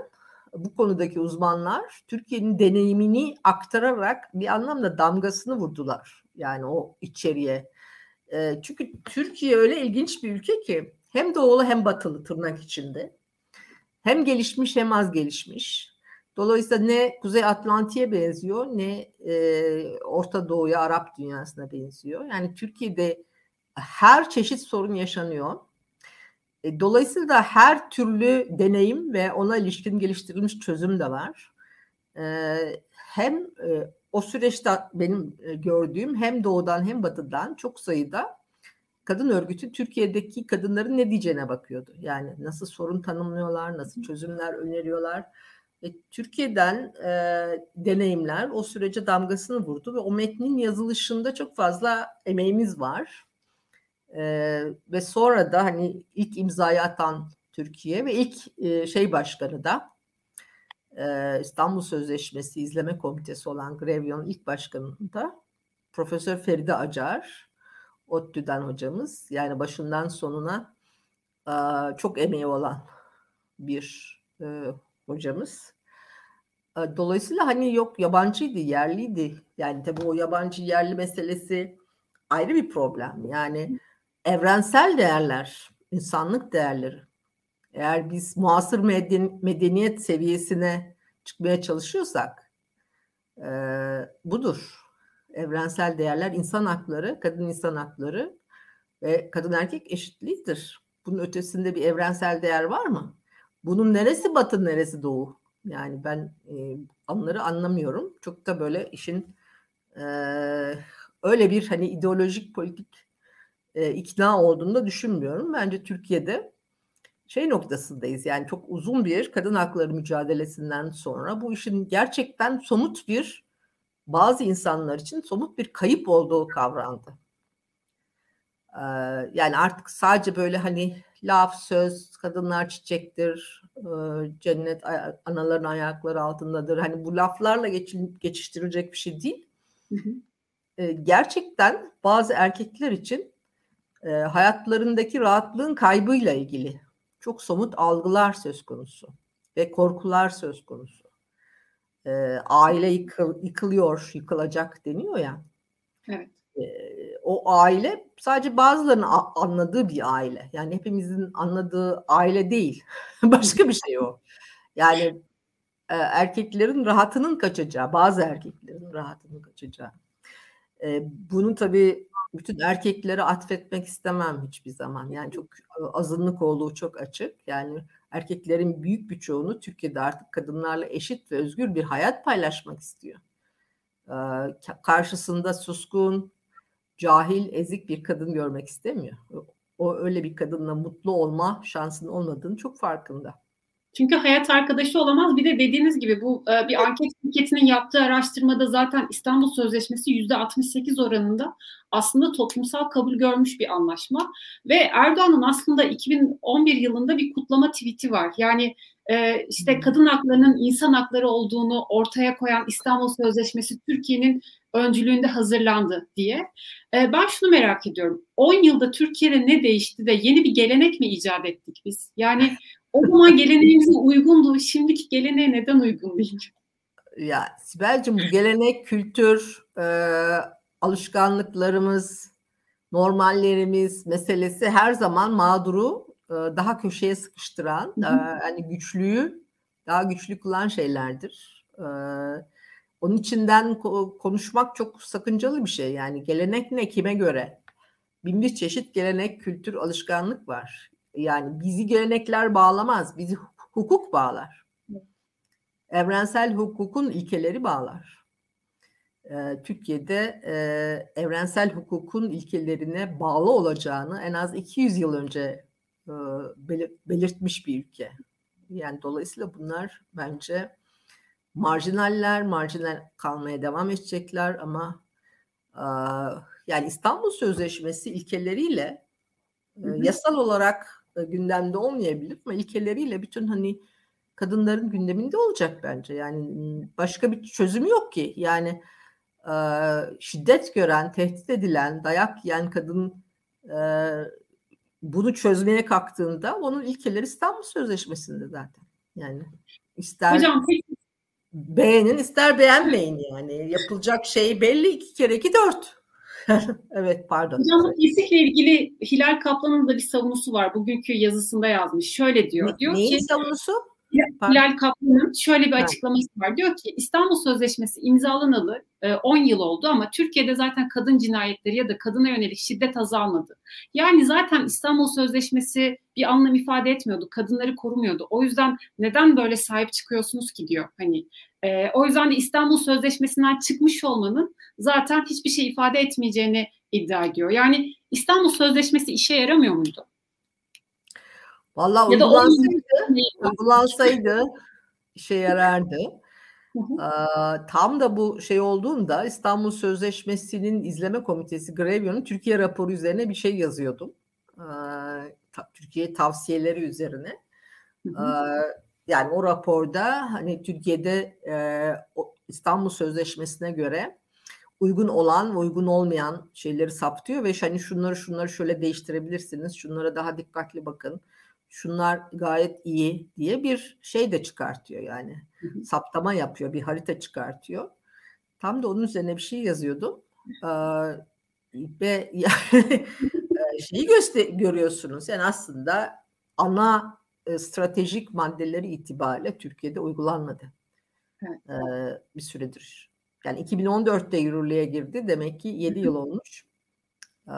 bu konudaki uzmanlar Türkiye'nin deneyimini aktararak bir anlamda damgasını vurdular. Yani o içeriye. E, çünkü Türkiye öyle ilginç bir ülke ki hem doğulu hem batılı tırnak içinde. Hem gelişmiş hem az gelişmiş. Dolayısıyla ne Kuzey Atlantik'e benziyor ne e, Orta Doğu'ya, Arap dünyasına benziyor. Yani Türkiye'de her çeşit sorun yaşanıyor. E, dolayısıyla her türlü deneyim ve ona ilişkin geliştirilmiş çözüm de var. E, hem e, o süreçte benim e, gördüğüm hem doğudan hem batıdan çok sayıda kadın örgütü Türkiye'deki kadınların ne diyeceğine bakıyordu. Yani nasıl sorun tanımlıyorlar, nasıl çözümler öneriyorlar. Ve Türkiye'den e, deneyimler o sürece damgasını vurdu ve o metnin yazılışında çok fazla emeğimiz var. E, ve sonra da hani ilk imzayı atan Türkiye ve ilk e, şey başkanı da e, İstanbul Sözleşmesi İzleme Komitesi olan Grevyon ilk başkanı da Profesör Feride Acar ODTÜ'den hocamız. Yani başından sonuna çok emeği olan bir hocamız. Dolayısıyla hani yok yabancıydı, yerliydi. Yani tabii o yabancı yerli meselesi ayrı bir problem. Yani evrensel değerler insanlık değerleri. Eğer biz muasır medeniyet seviyesine çıkmaya çalışıyorsak e, budur. Evrensel değerler, insan hakları, kadın insan hakları ve kadın erkek eşitliğidir. Bunun ötesinde bir evrensel değer var mı? Bunun neresi batı, neresi doğu? Yani ben e, onları anlamıyorum. Çok da böyle işin e, öyle bir hani ideolojik politik e, ikna olduğunu da düşünmüyorum. Bence Türkiye'de şey noktasındayız. Yani çok uzun bir kadın hakları mücadelesinden sonra bu işin gerçekten somut bir bazı insanlar için somut bir kayıp olduğu kavrandı. Ee, yani artık sadece böyle hani laf, söz, kadınlar çiçektir, e, cennet anaların ayakları altındadır. Hani bu laflarla geçiştirilecek bir şey değil. Hı hı. Gerçekten bazı erkekler için e, hayatlarındaki rahatlığın kaybıyla ilgili çok somut algılar söz konusu ve korkular söz konusu. E, aile yıkıl, yıkılıyor, yıkılacak deniyor ya. Evet. E, o aile sadece bazılarının anladığı bir aile. Yani hepimizin anladığı aile değil. (laughs) Başka bir şey o. Yani e, erkeklerin rahatının kaçacağı, bazı erkeklerin rahatının kaçacağı. E, bunu tabii bütün erkeklere atfetmek istemem hiçbir zaman. Yani çok azınlık olduğu çok açık. Yani erkeklerin büyük bir çoğunu Türkiye'de artık kadınlarla eşit ve özgür bir hayat paylaşmak istiyor. Karşısında suskun, cahil, ezik bir kadın görmek istemiyor. O öyle bir kadınla mutlu olma şansının olmadığını çok farkında. Çünkü hayat arkadaşı olamaz. Bir de dediğiniz gibi bu e, bir anket şirketinin yaptığı araştırmada zaten İstanbul Sözleşmesi yüzde 68 oranında aslında toplumsal kabul görmüş bir anlaşma. Ve Erdoğan'ın aslında 2011 yılında bir kutlama tweet'i var. Yani e, işte kadın haklarının insan hakları olduğunu ortaya koyan İstanbul Sözleşmesi Türkiye'nin öncülüğünde hazırlandı diye. E, ben şunu merak ediyorum. 10 yılda Türkiye'de ne değişti de yeni bir gelenek mi icat ettik biz? Yani (laughs) o zaman geleneğimize uygundu. Şimdiki geleneğe neden uygun değil? Ya Sibel'cim bu gelenek, kültür, e, alışkanlıklarımız, normallerimiz meselesi her zaman mağduru e, daha köşeye sıkıştıran. E, yani güçlüyü daha güçlü kılan şeylerdir. E, onun içinden konuşmak çok sakıncalı bir şey. Yani gelenek ne kime göre? Bin bir çeşit gelenek, kültür, alışkanlık var. Yani bizi gelenekler bağlamaz, bizi hukuk bağlar. Evrensel hukukun ilkeleri bağlar. Ee, Türkiye'de e, evrensel hukukun ilkelerine bağlı olacağını en az 200 yıl önce e, belirtmiş bir ülke. Yani dolayısıyla bunlar bence marjinaller, marjinal kalmaya devam edecekler ama e, yani İstanbul Sözleşmesi ilkeleriyle yasal olarak gündemde olmayabilir ama ilkeleriyle bütün hani kadınların gündeminde olacak bence. Yani başka bir çözümü yok ki. Yani e, şiddet gören, tehdit edilen, dayak yiyen kadın e, bunu çözmeye kalktığında onun ilkeleri İstanbul Sözleşmesi'nde zaten. Yani ister Hocam, beğenin ister beğenmeyin yani. Yapılacak şey belli iki kere iki dört. (laughs) evet pardon. Hocam kesikle ilgili Hilal Kaplan'ın da bir savunusu var. Bugünkü yazısında yazmış. Şöyle diyor. Ne, diyor neyin ki, savunusu? Hilal Kaplan'ın şöyle bir açıklaması var. Diyor ki İstanbul Sözleşmesi imzalanalı 10 e, yıl oldu ama Türkiye'de zaten kadın cinayetleri ya da kadına yönelik şiddet azalmadı. Yani zaten İstanbul Sözleşmesi bir anlam ifade etmiyordu. Kadınları korumuyordu. O yüzden neden böyle sahip çıkıyorsunuz ki diyor. Hani e, o yüzden de İstanbul Sözleşmesi'nden çıkmış olmanın zaten hiçbir şey ifade etmeyeceğini iddia ediyor. Yani İstanbul Sözleşmesi işe yaramıyor muydu? Vallahi uygulansaydı, uygulansaydı işe yarardı. tam da bu şey olduğunda İstanbul Sözleşmesi'nin izleme komitesi Grevio'nun Türkiye raporu üzerine bir şey yazıyordum. Türkiye tavsiyeleri üzerine. Yani o raporda hani Türkiye'de İstanbul Sözleşmesi'ne göre uygun olan ve uygun olmayan şeyleri saptıyor ve hani şunları şunları şöyle değiştirebilirsiniz. Şunlara daha dikkatli bakın şunlar gayet iyi diye bir şey de çıkartıyor yani. Saptama yapıyor, bir harita çıkartıyor. Tam da onun üzerine bir şey yazıyordum. Ee, ve yani, (laughs) şeyi göster görüyorsunuz. Yani aslında ana e, stratejik maddeleri itibariyle Türkiye'de uygulanmadı. Evet. E, bir süredir. Yani 2014'te yürürlüğe girdi. Demek ki 7 yıl olmuş. E,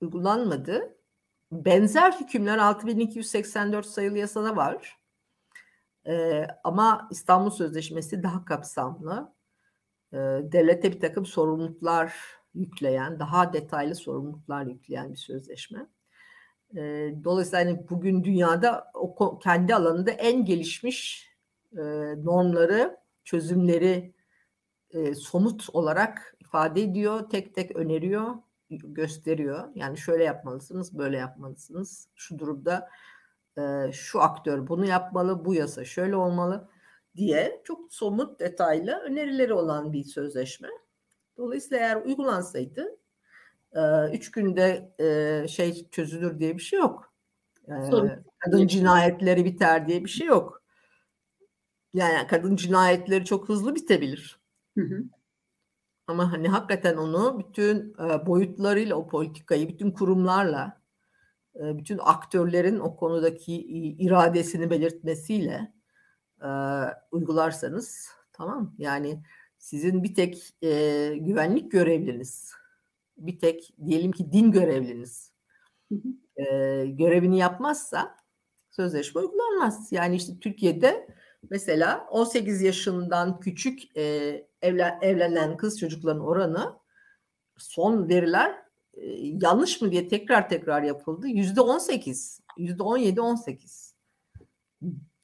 uygulanmadı. Benzer hükümler 6284 sayılı yasada var. E, ama İstanbul Sözleşmesi daha kapsamlı. E, devlete bir takım sorumluluklar yükleyen, daha detaylı sorumluluklar yükleyen bir sözleşme. E, dolayısıyla hani bugün dünyada o kendi alanında en gelişmiş e, normları, çözümleri e, somut olarak ifade ediyor, tek tek öneriyor, gösteriyor. Yani şöyle yapmalısınız, böyle yapmalısınız. Şu durumda e, şu aktör bunu yapmalı, bu yasa şöyle olmalı diye çok somut detaylı önerileri olan bir sözleşme. Dolayısıyla eğer uygulansaydı üç günde şey çözülür diye bir şey yok. kadın cinayetleri biter diye bir şey yok. Yani kadın cinayetleri çok hızlı bitebilir. Hı hı. Ama hani hakikaten onu bütün boyutlarıyla o politikayı, bütün kurumlarla, bütün aktörlerin o konudaki iradesini belirtmesiyle uygularsanız tamam yani sizin bir tek e, güvenlik görevliniz, bir tek diyelim ki din görevliniz e, görevini yapmazsa sözleşme uygulanmaz. Yani işte Türkiye'de mesela 18 yaşından küçük e, evlen, evlenen kız çocukların oranı son veriler e, yanlış mı diye tekrar tekrar yapıldı. Yüzde 18, yüzde 17, 18.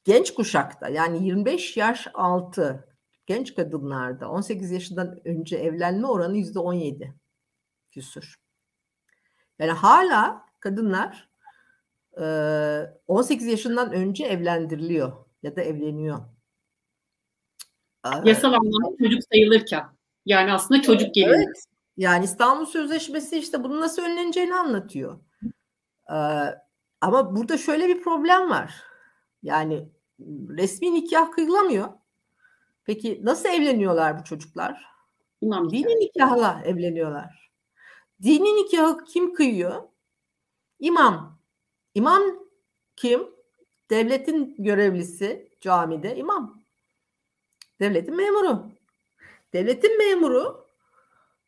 Genç kuşakta yani 25 yaş altı genç kadınlarda 18 yaşından önce evlenme oranı yüzde 17 küsür. Yani hala kadınlar 18 yaşından önce evlendiriliyor ya da evleniyor. Yasal anlamda çocuk sayılırken. Yani aslında çocuk geliyor. Evet. Yani İstanbul Sözleşmesi işte bunun nasıl önleneceğini anlatıyor. Ama burada şöyle bir problem var. Yani resmi nikah kıyılamıyor. Peki nasıl evleniyorlar bu çocuklar? İmam Dini nikahla evleniyorlar. Dini nikahı kim kıyıyor? İmam. İmam kim? Devletin görevlisi camide imam. Devletin memuru. Devletin memuru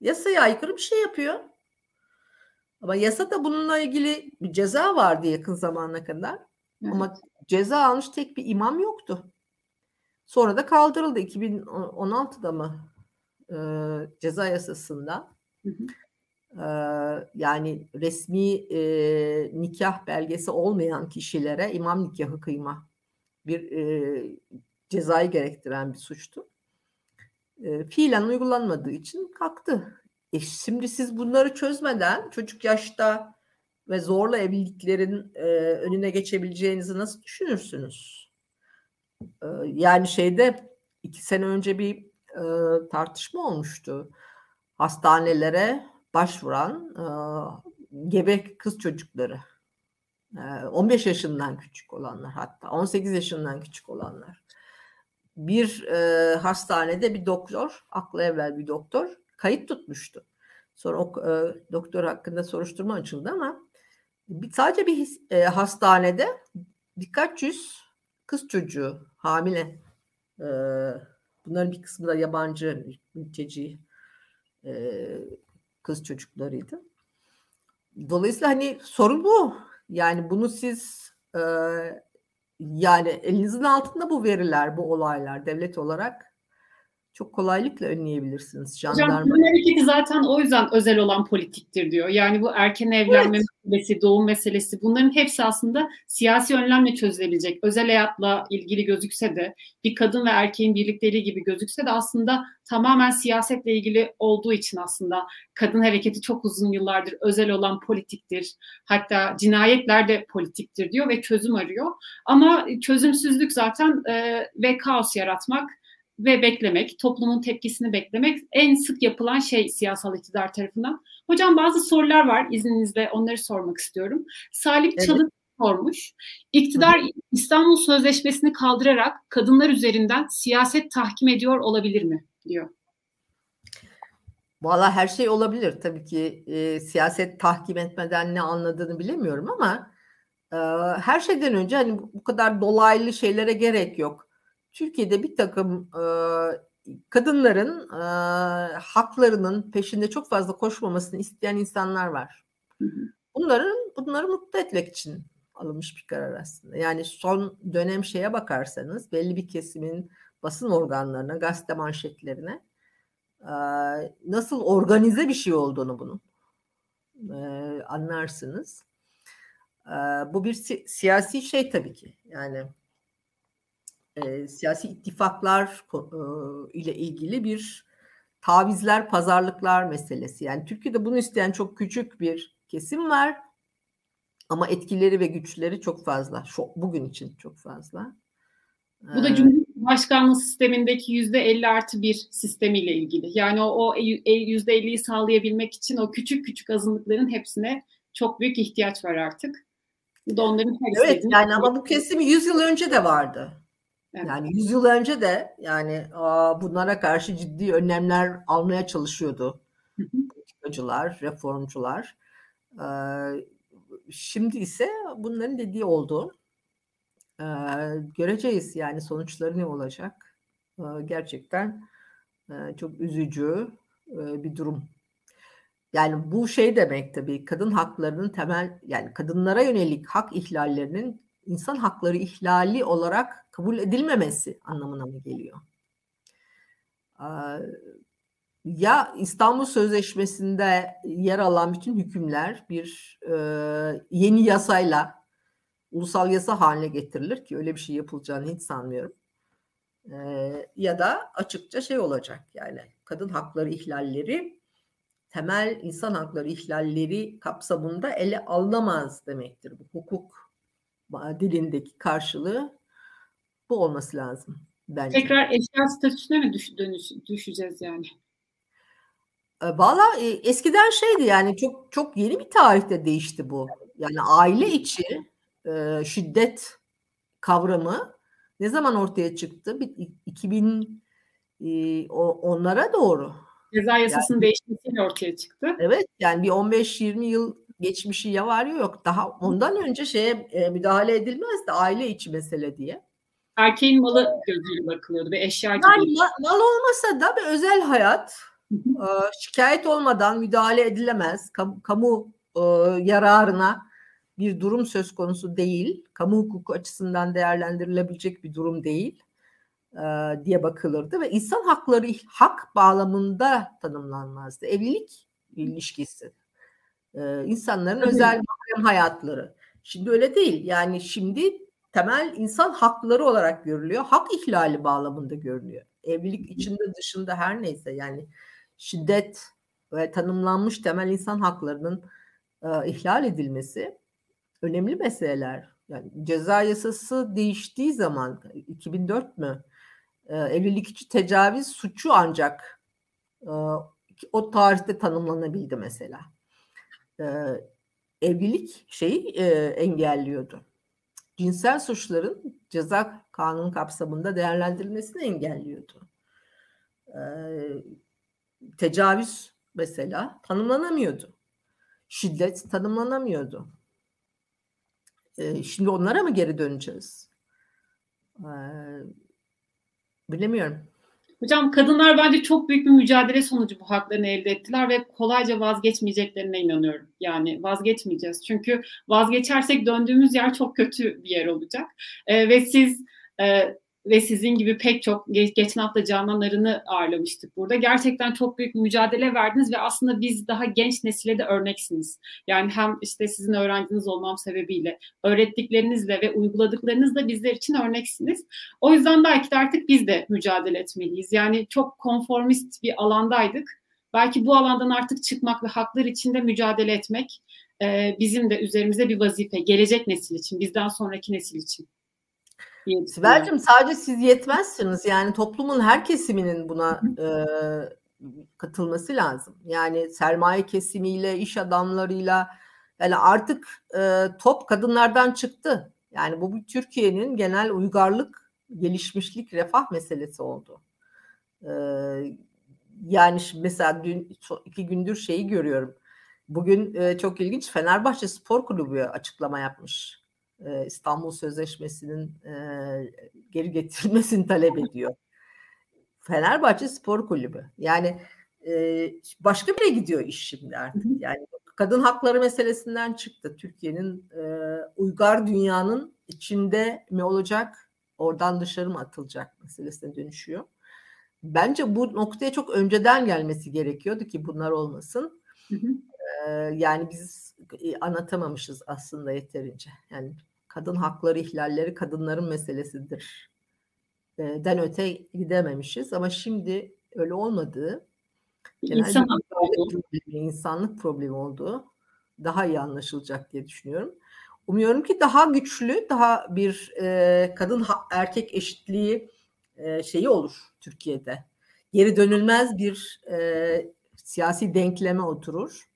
yasaya aykırı bir şey yapıyor. Ama yasada bununla ilgili bir ceza vardı yakın zamana kadar. Evet. Ama ceza almış tek bir imam yoktu. Sonra da kaldırıldı 2016'da mı e, ceza yasasında. Hı hı. E, yani resmi e, nikah belgesi olmayan kişilere imam nikahı kıyma bir e, cezayı gerektiren bir suçtu. E, fiilen uygulanmadığı için kalktı. E şimdi siz bunları çözmeden çocuk yaşta ve zorla evliliklerin e, önüne geçebileceğinizi nasıl düşünürsünüz? yani şeyde iki sene önce bir e, tartışma olmuştu. Hastanelere başvuran e, gebe kız çocukları. E, 15 yaşından küçük olanlar hatta 18 yaşından küçük olanlar. Bir e, hastanede bir doktor, aklı evvel bir doktor kayıt tutmuştu. Sonra o e, doktor hakkında soruşturma açıldı ama bir, sadece bir e, hastanede birkaç yüz kız çocuğu hamile. E, bunların bir kısmı da yabancı mülteci e, kız çocuklarıydı. Dolayısıyla hani sorun bu. Yani bunu siz e, yani elinizin altında bu veriler, bu olaylar devlet olarak çok kolaylıkla önleyebilirsiniz. Jandarma. Hocam hareketi zaten o yüzden özel olan politiktir diyor. Yani bu erken evlenme evet. Meselesi, doğum meselesi bunların hepsi aslında siyasi önlemle çözülebilecek. Özel hayatla ilgili gözükse de bir kadın ve erkeğin birlikteliği gibi gözükse de aslında tamamen siyasetle ilgili olduğu için aslında kadın hareketi çok uzun yıllardır özel olan politiktir. Hatta cinayetler de politiktir diyor ve çözüm arıyor. Ama çözümsüzlük zaten e, ve kaos yaratmak ve beklemek, toplumun tepkisini beklemek en sık yapılan şey siyasal iktidar tarafından. Hocam bazı sorular var izninizle onları sormak istiyorum. Salih evet. Çalık sormuş. İktidar Hı. İstanbul Sözleşmesi'ni kaldırarak kadınlar üzerinden siyaset tahkim ediyor olabilir mi diyor. Valla her şey olabilir. Tabii ki e, siyaset tahkim etmeden ne anladığını bilemiyorum ama e, her şeyden önce hani bu kadar dolaylı şeylere gerek yok. Türkiye'de bir takım e, kadınların e, haklarının peşinde çok fazla koşmamasını isteyen insanlar var. Bunların bunları mutlu etmek için alınmış bir karar aslında. Yani son dönem şeye bakarsanız belli bir kesimin basın organlarına, gazete manşetlerine nasıl organize bir şey olduğunu bunun anlarsınız. Bu bir si- siyasi şey tabii ki. Yani e, siyasi ittifaklar e, ile ilgili bir tavizler, pazarlıklar meselesi. Yani Türkiye'de bunu isteyen çok küçük bir kesim var. Ama etkileri ve güçleri çok fazla. Şu, bugün için çok fazla. Bu da Cumhurbaşkanlığı sistemindeki yüzde 50 artı bir sistemiyle ilgili. Yani o, o yüzde 50'yi sağlayabilmek için o küçük küçük azınlıkların hepsine çok büyük ihtiyaç var artık. Bu da onların Evet yani ama bu kesim 100 yıl önce de vardı. Evet. Yani 100 yıl önce de yani bunlara karşı ciddi önlemler almaya çalışıyordu. Politikacılar, reformcular. Şimdi ise bunların dediği oldu. Göreceğiz yani sonuçları ne olacak. Gerçekten çok üzücü bir durum. Yani bu şey demek tabii kadın haklarının temel yani kadınlara yönelik hak ihlallerinin insan hakları ihlali olarak kabul edilmemesi anlamına mı geliyor? Ya İstanbul Sözleşmesi'nde yer alan bütün hükümler bir e, yeni yasayla ulusal yasa haline getirilir ki öyle bir şey yapılacağını hiç sanmıyorum. E, ya da açıkça şey olacak yani kadın hakları ihlalleri temel insan hakları ihlalleri kapsamında ele alınamaz demektir. Bu hukuk dilindeki karşılığı bu olması lazım bence. Tekrar eşya statüsüne mi düş, dönüş, düşeceğiz yani? E, Valla e, eskiden şeydi yani çok çok yeni bir tarihte değişti bu. Yani aile içi e, şiddet kavramı ne zaman ortaya çıktı? 2000 e, onlara doğru. Ceza yasasının yani, değişmesiyle ortaya çıktı. Evet yani bir 15-20 yıl geçmişi ya var ya yok. Daha ondan önce şeye e, müdahale edilmezdi aile içi mesele diye. Erkeğin malı gözüyle bakılıyordu ve eşya gibi. Yani mal olmasa da bir özel hayat e, şikayet olmadan müdahale edilemez. Kamu, kamu e, yararına bir durum söz konusu değil. Kamu hukuku açısından değerlendirilebilecek bir durum değil e, diye bakılırdı ve insan hakları hak bağlamında tanımlanmazdı. Evlilik ilişkisi e, insanların özel mahrem hayatları. Şimdi öyle değil. Yani şimdi temel insan hakları olarak görülüyor. Hak ihlali bağlamında görülüyor. Evlilik içinde dışında her neyse yani şiddet ve tanımlanmış temel insan haklarının e, ihlal edilmesi önemli meseleler. Yani ceza yasası değiştiği zaman 2004 mü e, evlilik içi tecavüz suçu ancak e, o tarihte tanımlanabildi mesela e, evlilik şeyi e, engelliyordu. Cinsel suçların ceza kanunu kapsamında değerlendirilmesini engelliyordu. E, tecavüz mesela tanımlanamıyordu. Şiddet tanımlanamıyordu. E, şimdi onlara mı geri döneceğiz? E, bilemiyorum. Hocam kadınlar bence çok büyük bir mücadele sonucu bu haklarını elde ettiler ve kolayca vazgeçmeyeceklerine inanıyorum. Yani vazgeçmeyeceğiz. Çünkü vazgeçersek döndüğümüz yer çok kötü bir yer olacak. E, ve siz e, ve sizin gibi pek çok geçen hafta Canan Arın'ı ağırlamıştık burada. Gerçekten çok büyük mücadele verdiniz ve aslında biz daha genç nesile de örneksiniz. Yani hem işte sizin öğrenciniz olmam sebebiyle öğrettiklerinizle ve uyguladıklarınızla bizler için örneksiniz. O yüzden belki de artık biz de mücadele etmeliyiz. Yani çok konformist bir alandaydık. Belki bu alandan artık çıkmak ve haklar için de mücadele etmek bizim de üzerimize bir vazife. Gelecek nesil için, bizden sonraki nesil için. Sibel'cim sadece siz yetmezsiniz. Yani toplumun her kesiminin buna e, katılması lazım. Yani sermaye kesimiyle, iş adamlarıyla yani artık e, top kadınlardan çıktı. Yani bu Türkiye'nin genel uygarlık, gelişmişlik, refah meselesi oldu. E, yani mesela dün iki gündür şeyi görüyorum. Bugün e, çok ilginç Fenerbahçe Spor Kulübü açıklama yapmış. E, İstanbul Sözleşmesi'nin e, geri getirilmesini talep ediyor. Fenerbahçe Spor Kulübü. Yani e, başka bire gidiyor iş şimdi artık. Yani kadın hakları meselesinden çıktı. Türkiye'nin e, uygar dünyanın içinde mi olacak, oradan dışarı mı atılacak meselesine dönüşüyor. Bence bu noktaya çok önceden gelmesi gerekiyordu ki bunlar olmasın. Hı hı. Ee, yani biz anlatamamışız aslında yeterince. Yani kadın hakları ihlalleri kadınların meselesidir. Ee, den öte gidememişiz ama şimdi öyle olmadığı İnsan problemi, insanlık problemi olduğu daha iyi anlaşılacak diye düşünüyorum. Umuyorum ki daha güçlü, daha bir e, kadın erkek eşitliği e, şeyi olur Türkiye'de. Geri dönülmez bir e, siyasi denkleme oturur.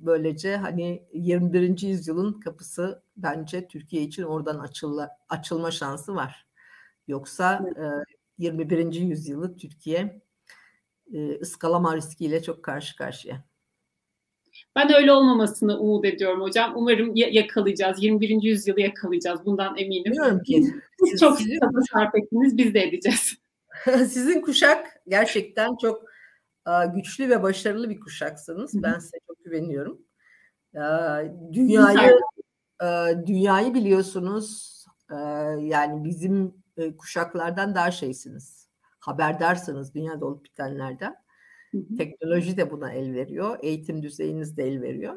Böylece hani 21. yüzyılın kapısı bence Türkiye için oradan açılla, açılma şansı var. Yoksa e, 21. yüzyılı Türkiye ıskalama riskiyle çok karşı karşıya. Ben öyle olmamasını umut ediyorum hocam. Umarım yakalayacağız. 21. yüzyılı yakalayacağız. Bundan eminim. Bilmiyorum ki. Siz çok sabır sarf ettiniz. Biz de edeceğiz. (laughs) Sizin kuşak gerçekten çok güçlü ve başarılı bir kuşaksınız. Ben size çok güveniyorum. Dünyayı dünyayı biliyorsunuz. Yani bizim e, kuşaklardan daha şeysiniz. Haberdarsınız dünyada olup bitenlerden. Teknoloji de buna el veriyor. Eğitim düzeyiniz de el veriyor.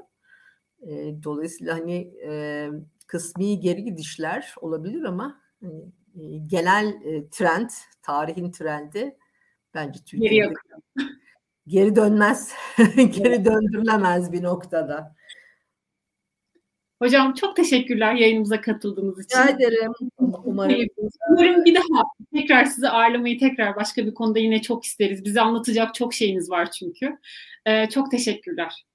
E, dolayısıyla hani e, kısmi geri gidişler olabilir ama hani, genel trend, tarihin trendi bence Türkiye'de geri dönmez, (laughs) geri döndürülemez bir noktada. Hocam çok teşekkürler yayınımıza katıldığınız için. Rica ederim. Umarım. Umarım bir daha tekrar sizi ağırlamayı tekrar başka bir konuda yine çok isteriz. Bize anlatacak çok şeyiniz var çünkü. Ee, çok teşekkürler.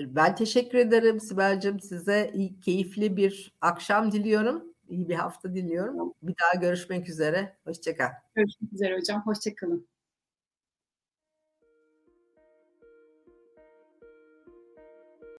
Ben teşekkür ederim Sibel'cim. Size iyi, keyifli bir akşam diliyorum. İyi bir hafta diliyorum. Bir daha görüşmek üzere. Hoşçakal. Görüşmek üzere hocam. Hoşçakalın.